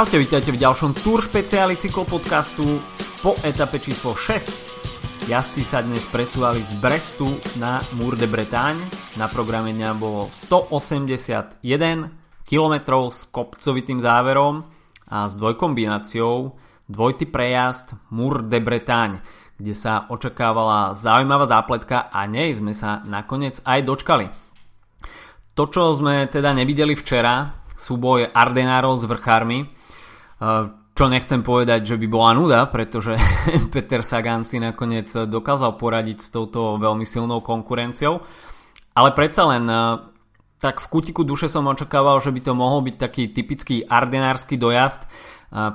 Čaute, vítajte v ďalšom Tour špeciáli cyklopodcastu po etape číslo 6. Jazdci sa dnes presúvali z Brestu na Mour de Bretagne. Na programe dňa bolo 181 km s kopcovitým záverom a s dvojkombináciou dvojty prejazd Mour de Bretagne, kde sa očakávala zaujímavá zápletka a nej sme sa nakoniec aj dočkali. To, čo sme teda nevideli včera, súboj Ardenárov s vrchármi, čo nechcem povedať, že by bola nuda, pretože Peter Sagan si nakoniec dokázal poradiť s touto veľmi silnou konkurenciou. Ale predsa len tak v kutiku duše som očakával, že by to mohol byť taký typický ardenársky dojazd.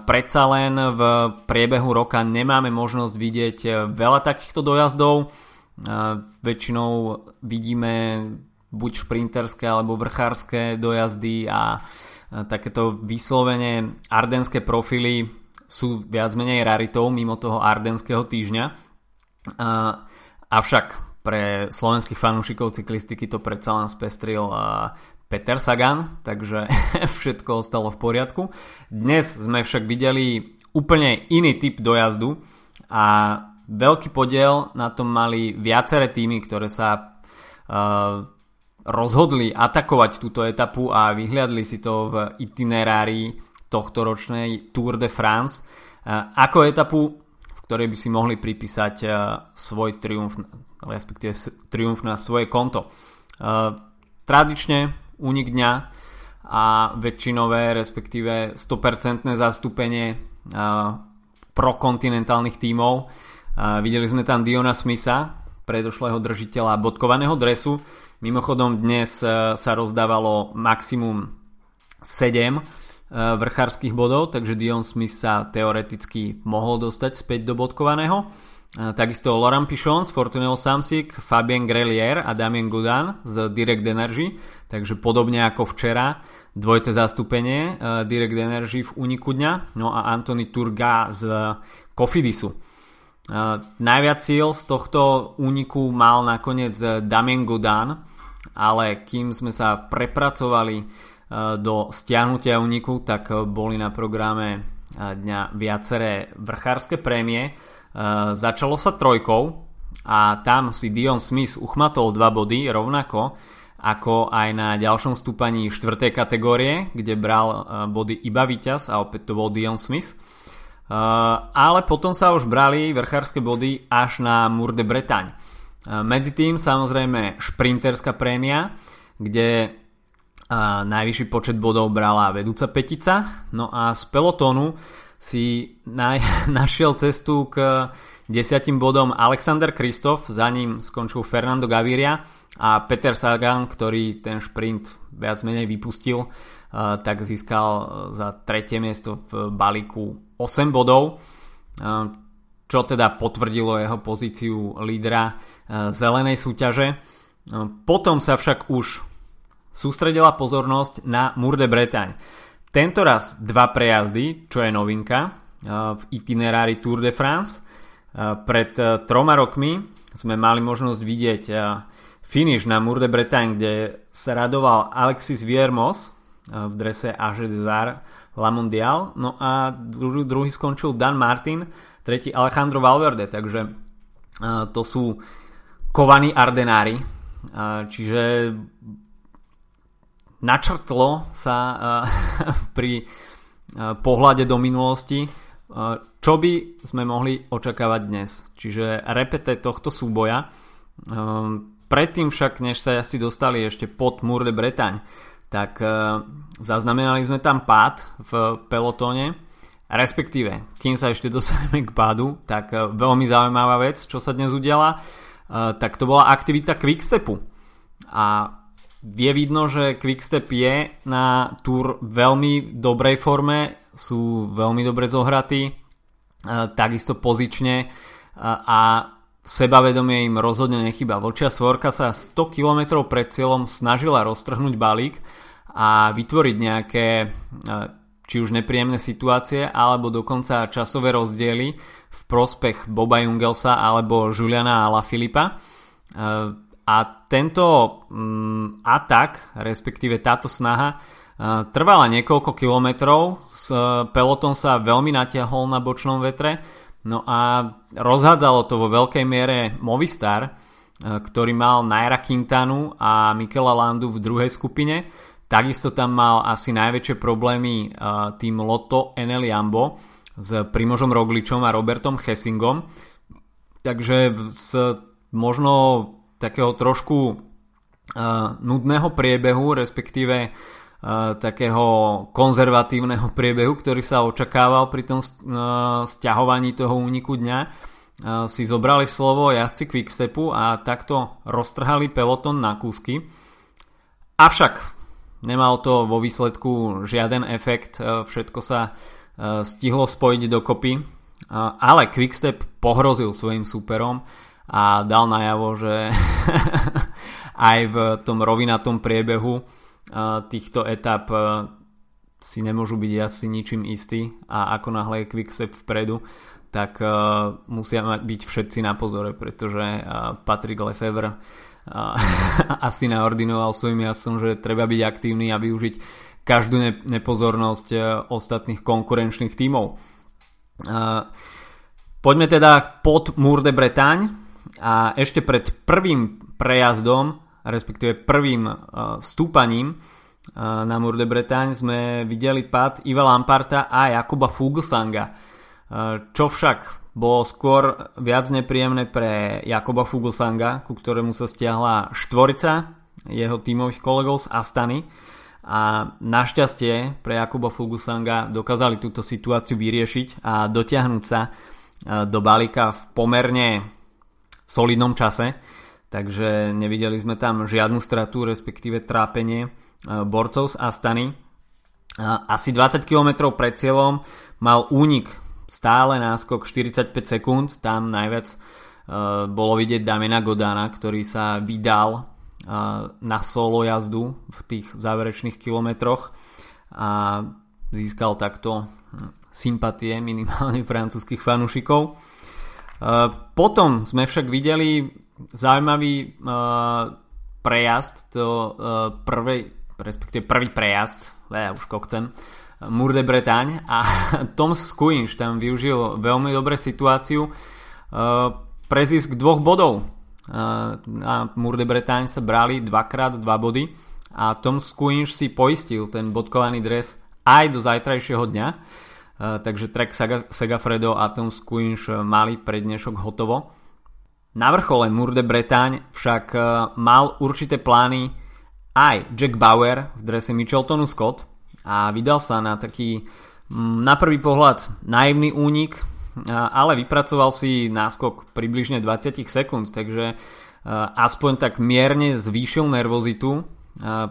Predsa len v priebehu roka nemáme možnosť vidieť veľa takýchto dojazdov. Väčšinou vidíme buď šprinterské alebo vrchárske dojazdy a takéto vyslovene ardenské profily sú viac menej raritou mimo toho ardenského týždňa. Avšak pre slovenských fanúšikov cyklistiky to predsa len spestril Peter Sagan, takže všetko ostalo v poriadku. Dnes sme však videli úplne iný typ dojazdu a veľký podiel na tom mali viaceré týmy, ktoré sa rozhodli atakovať túto etapu a vyhliadli si to v itinerárii tohto ročnej Tour de France ako etapu, v ktorej by si mohli pripísať svoj triumf, respektíve triumf na svoje konto. Tradične únik dňa a väčšinové, respektíve 100% zastúpenie prokontinentálnych tímov. Videli sme tam Diona Smitha, predošlého držiteľa bodkovaného dresu, Mimochodom dnes e, sa rozdávalo maximum 7 e, vrchárskych bodov, takže Dion Smith sa teoreticky mohol dostať späť do bodkovaného. E, takisto Laurent Pichon z Fortuneo Samsic, Fabien Grelier a Damien Gudan z Direct Energy, takže podobne ako včera dvojité zastúpenie Direct Energy v úniku dňa, no a Anthony Turga z Cofidisu. Najviac síl z tohto úniku mal nakoniec Damien Gudan, ale kým sme sa prepracovali e, do stiahnutia úniku, tak boli na programe e, dňa viaceré vrchárske prémie. E, začalo sa trojkou a tam si Dion Smith uchmatol dva body rovnako ako aj na ďalšom stúpaní 4. kategórie, kde bral body iba víťaz a opäť to bol Dion Smith. Ale potom sa už brali vrchárske body až na Mour de Bretagne. Medzi tým samozrejme šprinterská prémia, kde najvyšší počet bodov brala vedúca petica. No a z pelotónu si našiel cestu k desiatim bodom Alexander Kristof, za ním skončil Fernando Gaviria a Peter Sagan, ktorý ten šprint viac menej vypustil, tak získal za tretie miesto v balíku 8 bodov, čo teda potvrdilo jeho pozíciu lídra Eh, zelenej súťaže. Eh, potom sa však už sústredila pozornosť na Mour de Bretagne. Tento raz dva prejazdy, čo je novinka eh, v itinerári Tour de France. Pred troma rokmi sme mali možnosť vidieť finish na Mour de Bretagne, kde sa radoval Alexis Viermos v drese Age Zar La Mondial. No a druhý, druhý skončil Dan Martin, tretí Alejandro Valverde, takže to sú kovaní Ardenári. Čiže načrtlo sa pri pohľade do minulosti, čo by sme mohli očakávať dnes. Čiže repete tohto súboja. Predtým však, než sa asi dostali ešte pod Mour de Bretagne, tak zaznamenali sme tam pád v pelotóne, respektíve, kým sa ešte dostaneme k pádu, tak veľmi zaujímavá vec, čo sa dnes udiala tak to bola aktivita Quickstepu. A je vidno, že Quickstep je na túr veľmi dobrej forme, sú veľmi dobre zohratí, takisto pozične a sebavedomie im rozhodne nechyba. Vlčia svorka sa 100 km pred cieľom snažila roztrhnúť balík a vytvoriť nejaké či už nepríjemné situácie alebo dokonca časové rozdiely v prospech Boba Jungelsa alebo Juliana Filipa. E, a tento mm, atak, respektíve táto snaha, e, trvala niekoľko kilometrov, peloton sa veľmi natiahol na bočnom vetre, no a rozhádzalo to vo veľkej miere Movistar, ktorý mal Naira Quintanu a Mikela Landu v druhej skupine. Takisto tam mal asi najväčšie problémy tým Lotto Enel Jambo s Primožom Rogličom a Robertom Hessingom. Takže z možno takého trošku nudného priebehu, respektíve takého konzervatívneho priebehu, ktorý sa očakával pri tom stiahovaní toho úniku dňa, si zobrali slovo jazdci Quickstepu a takto roztrhali peloton na kúsky. Avšak nemal to vo výsledku žiaden efekt, všetko sa stihlo spojiť dokopy, ale Quickstep pohrozil svojim súperom a dal najavo, že aj v tom rovinatom priebehu týchto etap si nemôžu byť asi ničím istí a ako náhle je Quickstep vpredu, tak uh, musia byť všetci na pozore, pretože uh, Patrick Lefevre asi naordinoval svojim jasom, že treba byť aktívny a využiť každú ne- nepozornosť ostatných konkurenčných tímov. Poďme teda pod Mour de Bretagne a ešte pred prvým prejazdom, respektíve prvým uh, stúpaním uh, na Mour de Bretagne sme videli pad Iva Lamparta a Jakuba Fuglsanga. Čo však bolo skôr viac nepríjemné pre Jakoba Fuglsanga, ku ktorému sa stiahla štvorica jeho tímových kolegov z Astany. A našťastie pre Jakuba Fuglsanga dokázali túto situáciu vyriešiť a dotiahnuť sa e, do balíka v pomerne solidnom čase takže nevideli sme tam žiadnu stratu respektíve trápenie e, borcov z Astany. Asi 20 km pred cieľom mal únik. Stále náskok 45 sekúnd, tam najviac uh, bolo vidieť Damena Godana, ktorý sa vydal na solo jazdu v tých záverečných kilometroch a získal takto hm, sympatie minimálne francúzských fanúšikov. Potom sme však videli zaujímavý prejazd to prvej, respektíve prvý prejazd, ja už kokcem, Mour de Bretagne a Tom Squinch tam využil veľmi dobre situáciu uh, pre zisk dvoch bodov. Uh, na Mour de Bretagne sa brali dvakrát dva body a Tom Squinch si poistil ten bodkovaný dres aj do zajtrajšieho dňa. Uh, takže Trek Segafredo a Tom Squinch mali pred dnešok hotovo. Na vrchole Mour de Bretagne však mal určité plány aj Jack Bauer v drese Micheltonu Scott, a vydal sa na taký mm, na prvý pohľad naivný únik, ale vypracoval si náskok približne 20 sekúnd, takže aspoň tak mierne zvýšil nervozitu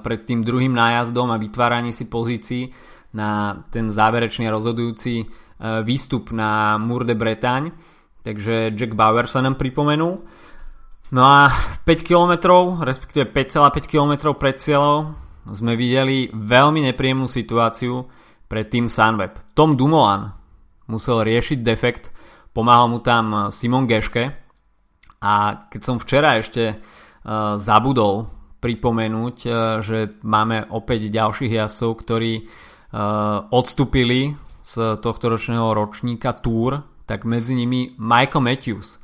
pred tým druhým nájazdom a vytváraní si pozícií na ten záverečne rozhodujúci výstup na Mour de Bretagne. Takže Jack Bauer sa nám pripomenul. No a 5 km, respektíve 5,5 km pred cieľou sme videli veľmi nepríjemnú situáciu pre tým Sunweb. Tom Dumoulin musel riešiť defekt, pomáhal mu tam Simon Geške a keď som včera ešte uh, zabudol pripomenúť, uh, že máme opäť ďalších jazdcov, ktorí uh, odstúpili z tohto ročného ročníka Tour, tak medzi nimi Michael Matthews.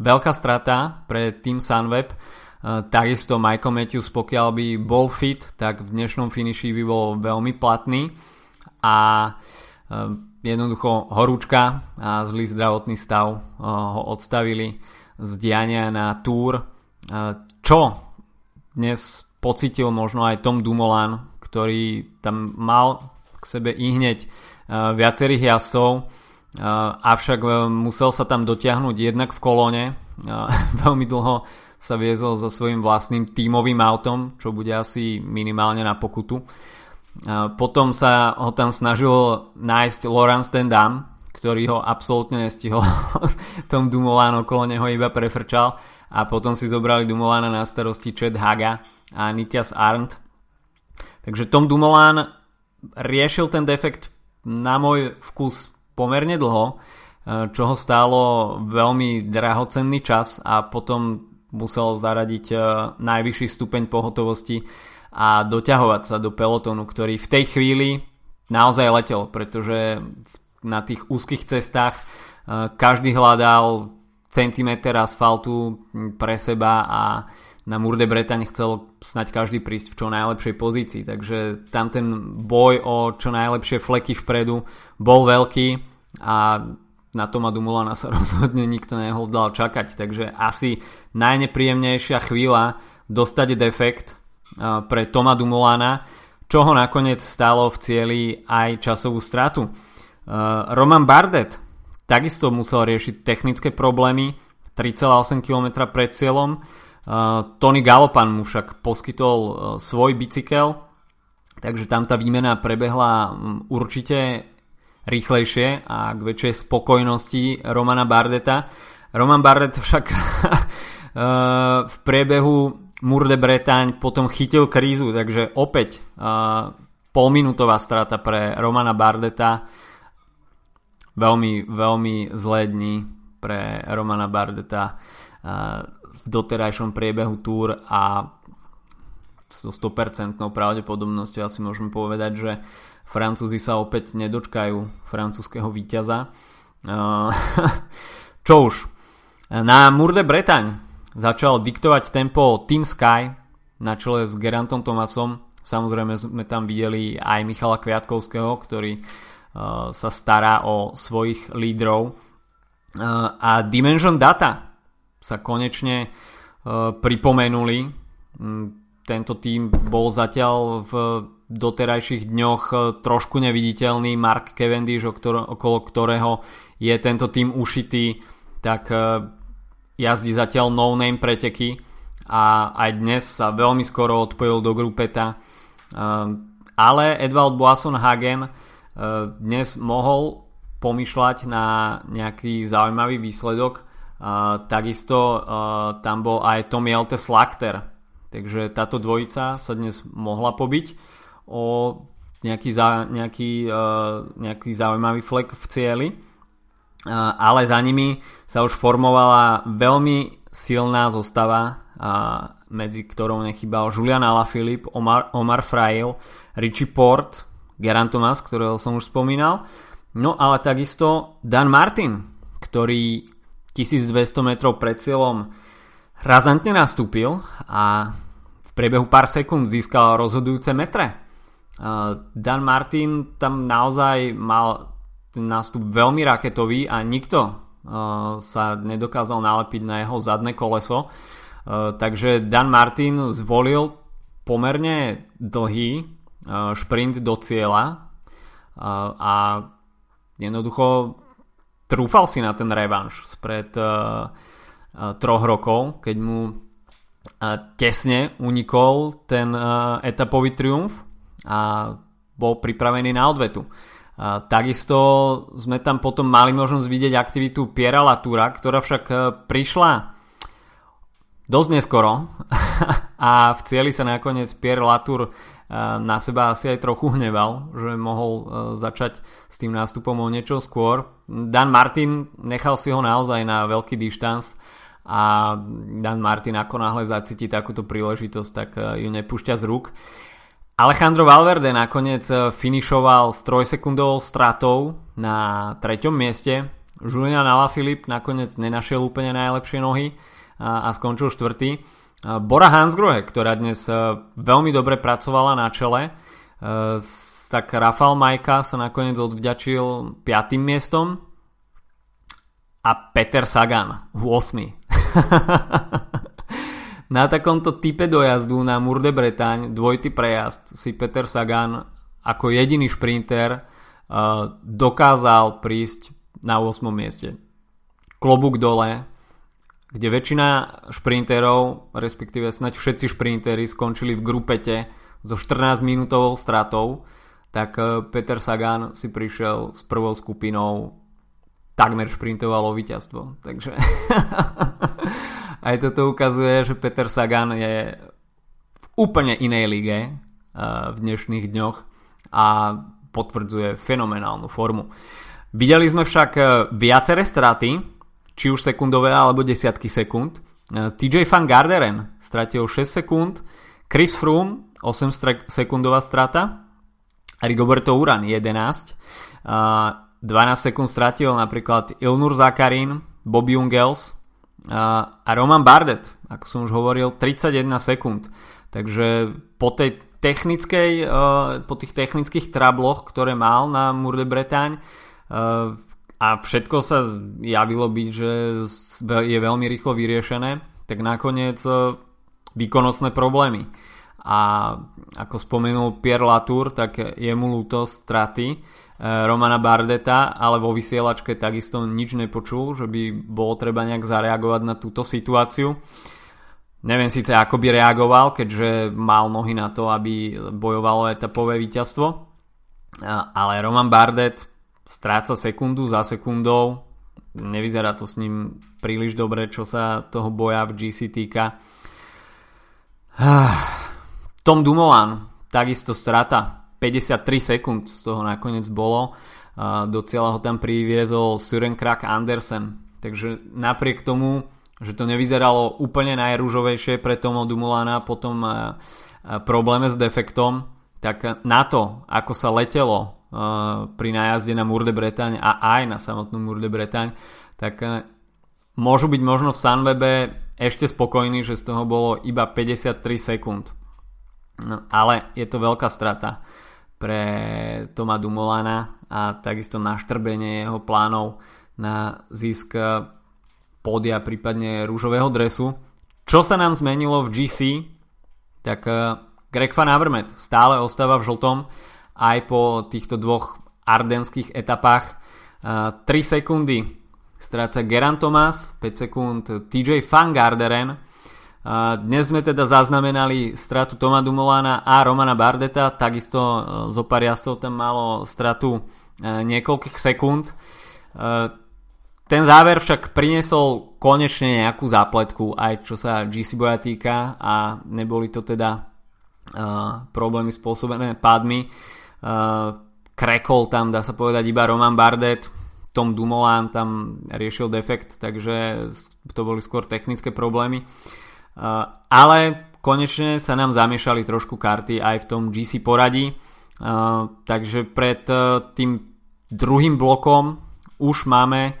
Veľká strata pre tým Sunweb, Eh, takisto Michael Matthews, pokiaľ by bol fit, tak v dnešnom finiši by bol veľmi platný. A eh, jednoducho horúčka a zlý zdravotný stav eh, ho odstavili z diania na túr, čo dnes pocitil možno aj Tom Dumoulin, ktorý tam mal k sebe i viacerých jasov, avšak musel sa tam dotiahnuť jednak v kolóne, veľmi dlho sa viezol so svojím vlastným tímovým autom, čo bude asi minimálne na pokutu. Potom sa ho tam snažil nájsť Laurence Dendam, ktorý ho absolútne nestihol. Tom Dumoulin okolo neho iba prefrčal a potom si zobrali Dumoulina na starosti Chad Haga a Nikias Arndt. Takže Tom Dumoulin riešil ten defekt na môj vkus pomerne dlho, čo ho stálo veľmi drahocenný čas a potom musel zaradiť e, najvyšší stupeň pohotovosti a doťahovať sa do pelotonu, ktorý v tej chvíli naozaj letel, pretože na tých úzkých cestách každý hľadal centimeter asfaltu pre seba a na Murde Bretaň chcel snať každý prísť v čo najlepšej pozícii, takže tam ten boj o čo najlepšie fleky vpredu bol veľký a na Toma Dumulana sa rozhodne nikto nehodlal čakať, takže asi najnepríjemnejšia chvíľa dostať defekt pre Toma Dumulana, čo ho nakoniec stalo v cieli aj časovú stratu. Roman Bardet takisto musel riešiť technické problémy 3,8 km pred cieľom Tony Galopan mu však poskytol uh, svoj bicykel, takže tam tá výmena prebehla určite rýchlejšie a k väčšej spokojnosti Romana Bardeta. Roman Bardet však uh, v priebehu Murde Bretaň potom chytil krízu, takže opäť polminútová strata pre Romana Bardeta. Veľmi, veľmi zlé dni pre Romana Bardeta v doterajšom priebehu túr a so 100% pravdepodobnosťou asi môžeme povedať, že Francúzi sa opäť nedočkajú francúzského víťaza. Čo už, na Murde Bretaň začal diktovať tempo Team Sky na čele s Gerantom Thomasom. Samozrejme sme tam videli aj Michala Kviatkovského, ktorý sa stará o svojich lídrov. A Dimension Data sa konečne uh, pripomenuli. Mm, tento tým bol zatiaľ v doterajších dňoch uh, trošku neviditeľný. Mark Cavendish, okolo ktorého je tento tým ušitý, tak uh, jazdí zatiaľ no-name preteky a aj dnes sa veľmi skoro odpojil do grupeta. Ale Edvald Boasson Hagen dnes mohol pomýšľať na nejaký zaujímavý výsledok Takisto uh, tam bol aj Tommy Elte Slakter. Takže táto dvojica sa dnes mohla pobiť o nejaký, za, nejaký, uh, nejaký zaujímavý flek v cieli. Uh, ale za nimi sa už formovala veľmi silná zostava, uh, medzi ktorou nechybal Julian Alaphilippe, Omar, Omar Frail, Richie Port, Geraint Thomas, ktorého som už spomínal. No ale takisto Dan Martin, ktorý 1200 metrov pred cieľom razantne nastúpil a v priebehu pár sekúnd získal rozhodujúce metre. Dan Martin tam naozaj mal ten nástup veľmi raketový a nikto sa nedokázal nalepiť na jeho zadné koleso. Takže Dan Martin zvolil pomerne dlhý šprint do cieľa a jednoducho trúfal si na ten revanš spred uh, troch rokov, keď mu uh, tesne unikol ten uh, etapový triumf a bol pripravený na odvetu. Uh, takisto sme tam potom mali možnosť vidieť aktivitu Piera Latúra, ktorá však uh, prišla dosť neskoro a v cieli sa nakoniec Pierre Latour na seba asi aj trochu hneval, že mohol e, začať s tým nástupom o niečo skôr. Dan Martin nechal si ho naozaj na veľký dištans a Dan Martin ako náhle zacíti takúto príležitosť, tak e, ju nepúšťa z rúk. Alejandro Valverde nakoniec e, finišoval s trojsekundovou stratou na treťom mieste. Julian Alaphilippe nakoniec nenašiel úplne najlepšie nohy a skončil štvrtý. Bora Hansgrohe, ktorá dnes e, veľmi dobre pracovala na čele, e, tak Rafal Majka sa nakoniec odvďačil 5. miestom a Peter Sagan 8. na takomto type dojazdu na Murde Bretaň dvojty prejazd si Peter Sagan ako jediný šprinter e, dokázal prísť na 8. mieste. Klobúk dole, kde väčšina šprinterov, respektíve snaď všetci šprintery skončili v grupete so 14 minútovou stratou, tak eh, Peter Sagan si prišiel s prvou skupinou takmer šprintovalo víťazstvo. Takže aj toto ukazuje, že Peter Sagan je v úplne inej lige eh, v dnešných dňoch a potvrdzuje fenomenálnu formu. Videli sme však eh, viaceré straty, či už sekundové alebo desiatky sekúnd. E, TJ Van Garderen stratil 6 sekúnd, Chris Froome 8 sekundová strata Rigoberto Uran 11, 12 sekúnd stratil napríklad Ilnur Zakarin, Bobby Ungels a Roman Bardet, ako som už hovoril, 31 sekúnd. Takže po tej technickej, po tých technických trabloch, ktoré mal na Murde Bretagne a všetko sa javilo byť, že je veľmi rýchlo vyriešené, tak nakoniec výkonnostné problémy. A ako spomenul Pierre Latour, tak je mu ľúto straty Eh, Romana Bardeta, ale vo vysielačke takisto nič nepočul, že by bolo treba nejak zareagovať na túto situáciu. Neviem síce ako by reagoval, keďže mal nohy na to, aby bojovalo etapové víťazstvo, ale Roman Bardet stráca sekundu za sekundou, nevyzerá to s ním príliš dobre, čo sa toho boja v GC týka. Tom Dumoulin, takisto strata 53 sekúnd z toho nakoniec bolo. Do cieľa ho tam priviezol Suren Krak Andersen. Takže napriek tomu, že to nevyzeralo úplne najrúžovejšie pre Tomo Dumulana po tom probléme s defektom, tak na to, ako sa letelo pri nájazde na Murde Bretaň a aj na samotnú Murde Bretaň, tak môžu byť možno v Sunwebe ešte spokojní, že z toho bolo iba 53 sekúnd. No, ale je to veľká strata pre Toma Dumolana a takisto naštrbenie jeho plánov na zisk pódia, prípadne rúžového dresu. Čo sa nám zmenilo v GC? Tak eh, Greg Van Avermaet stále ostáva v žltom aj po týchto dvoch ardenských etapách. 3 eh, sekundy stráca Geran Thomas, 5 sekúnd TJ Van Garderen, dnes sme teda zaznamenali stratu Toma Dumolana a Romana Bardeta, takisto e, zo pár jazdcov tam malo stratu niekoľkých sekúnd. Ten záver však priniesol konečne nejakú zápletku, aj čo sa GC boja týka a neboli to teda problémy spôsobené pádmi. Krekol tam, dá sa povedať, iba Roman Bardet, Tom Dumoulin tam riešil defekt, takže to boli skôr technické problémy. Ale konečne sa nám zamiešali trošku karty aj v tom GC poradí. Takže pred tým druhým blokom už máme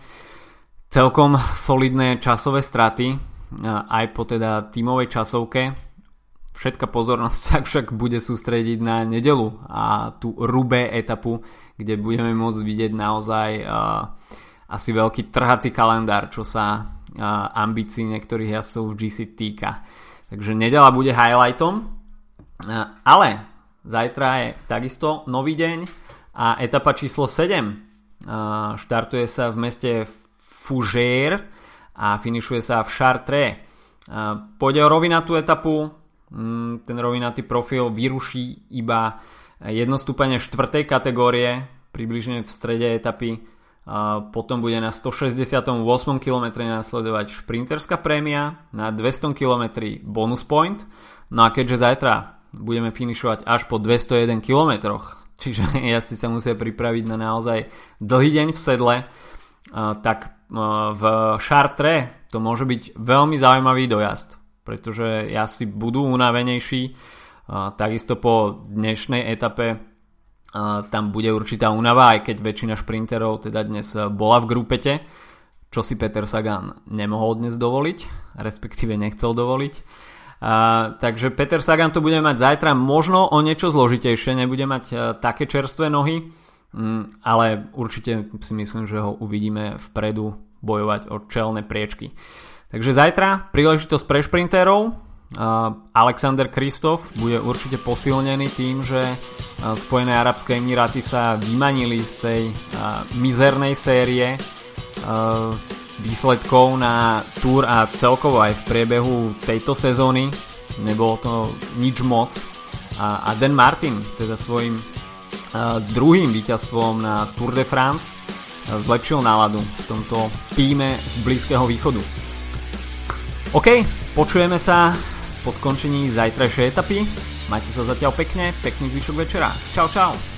celkom solidné časové straty aj po teda tímovej časovke. Všetka pozornosť sa však bude sústrediť na nedelu a tú rubé etapu, kde budeme môcť vidieť naozaj uh, asi veľký trhací kalendár, čo sa ambícií niektorých jazdcov v GC týka. Takže nedela bude highlightom, ale zajtra je takisto nový deň a etapa číslo 7 štartuje sa v meste Fougère a finišuje sa v Chartres. Pôjde o rovinatú etapu, ten rovinatý profil vyruší iba jedno stúpanie štvrtej kategórie, približne v strede etapy potom bude na 168 km nasledovať šprinterská prémia, na 200 km bonus point. No a keďže zajtra budeme finišovať až po 201 km, čiže si sa musia pripraviť na naozaj dlhý deň v sedle, tak v Chartre to môže byť veľmi zaujímavý dojazd, pretože si budú unavenejší, takisto po dnešnej etape tam bude určitá únava, aj keď väčšina šprinterov teda dnes bola v grupete, čo si Peter Sagan nemohol dnes dovoliť, respektíve nechcel dovoliť. A, takže Peter Sagan to bude mať zajtra možno o niečo zložitejšie, nebude mať a, také čerstvé nohy, mm, ale určite si myslím, že ho uvidíme vpredu bojovať o čelné priečky. Takže zajtra príležitosť pre šprinterov, Alexander Kristof bude určite posilnený tým, že Spojené arabské emiráty sa vymanili z tej mizernej série výsledkov na Tour a celkovo aj v priebehu tejto sezóny. Nebolo to nič moc. A Dan Martin teda svojim druhým víťazstvom na Tour de France zlepšil náladu v tomto týme z Blízkeho východu. OK, počujeme sa po skončení zajtrajšej etapy. Majte sa zatiaľ pekne, pekný zvyšok večera. Čau, čau.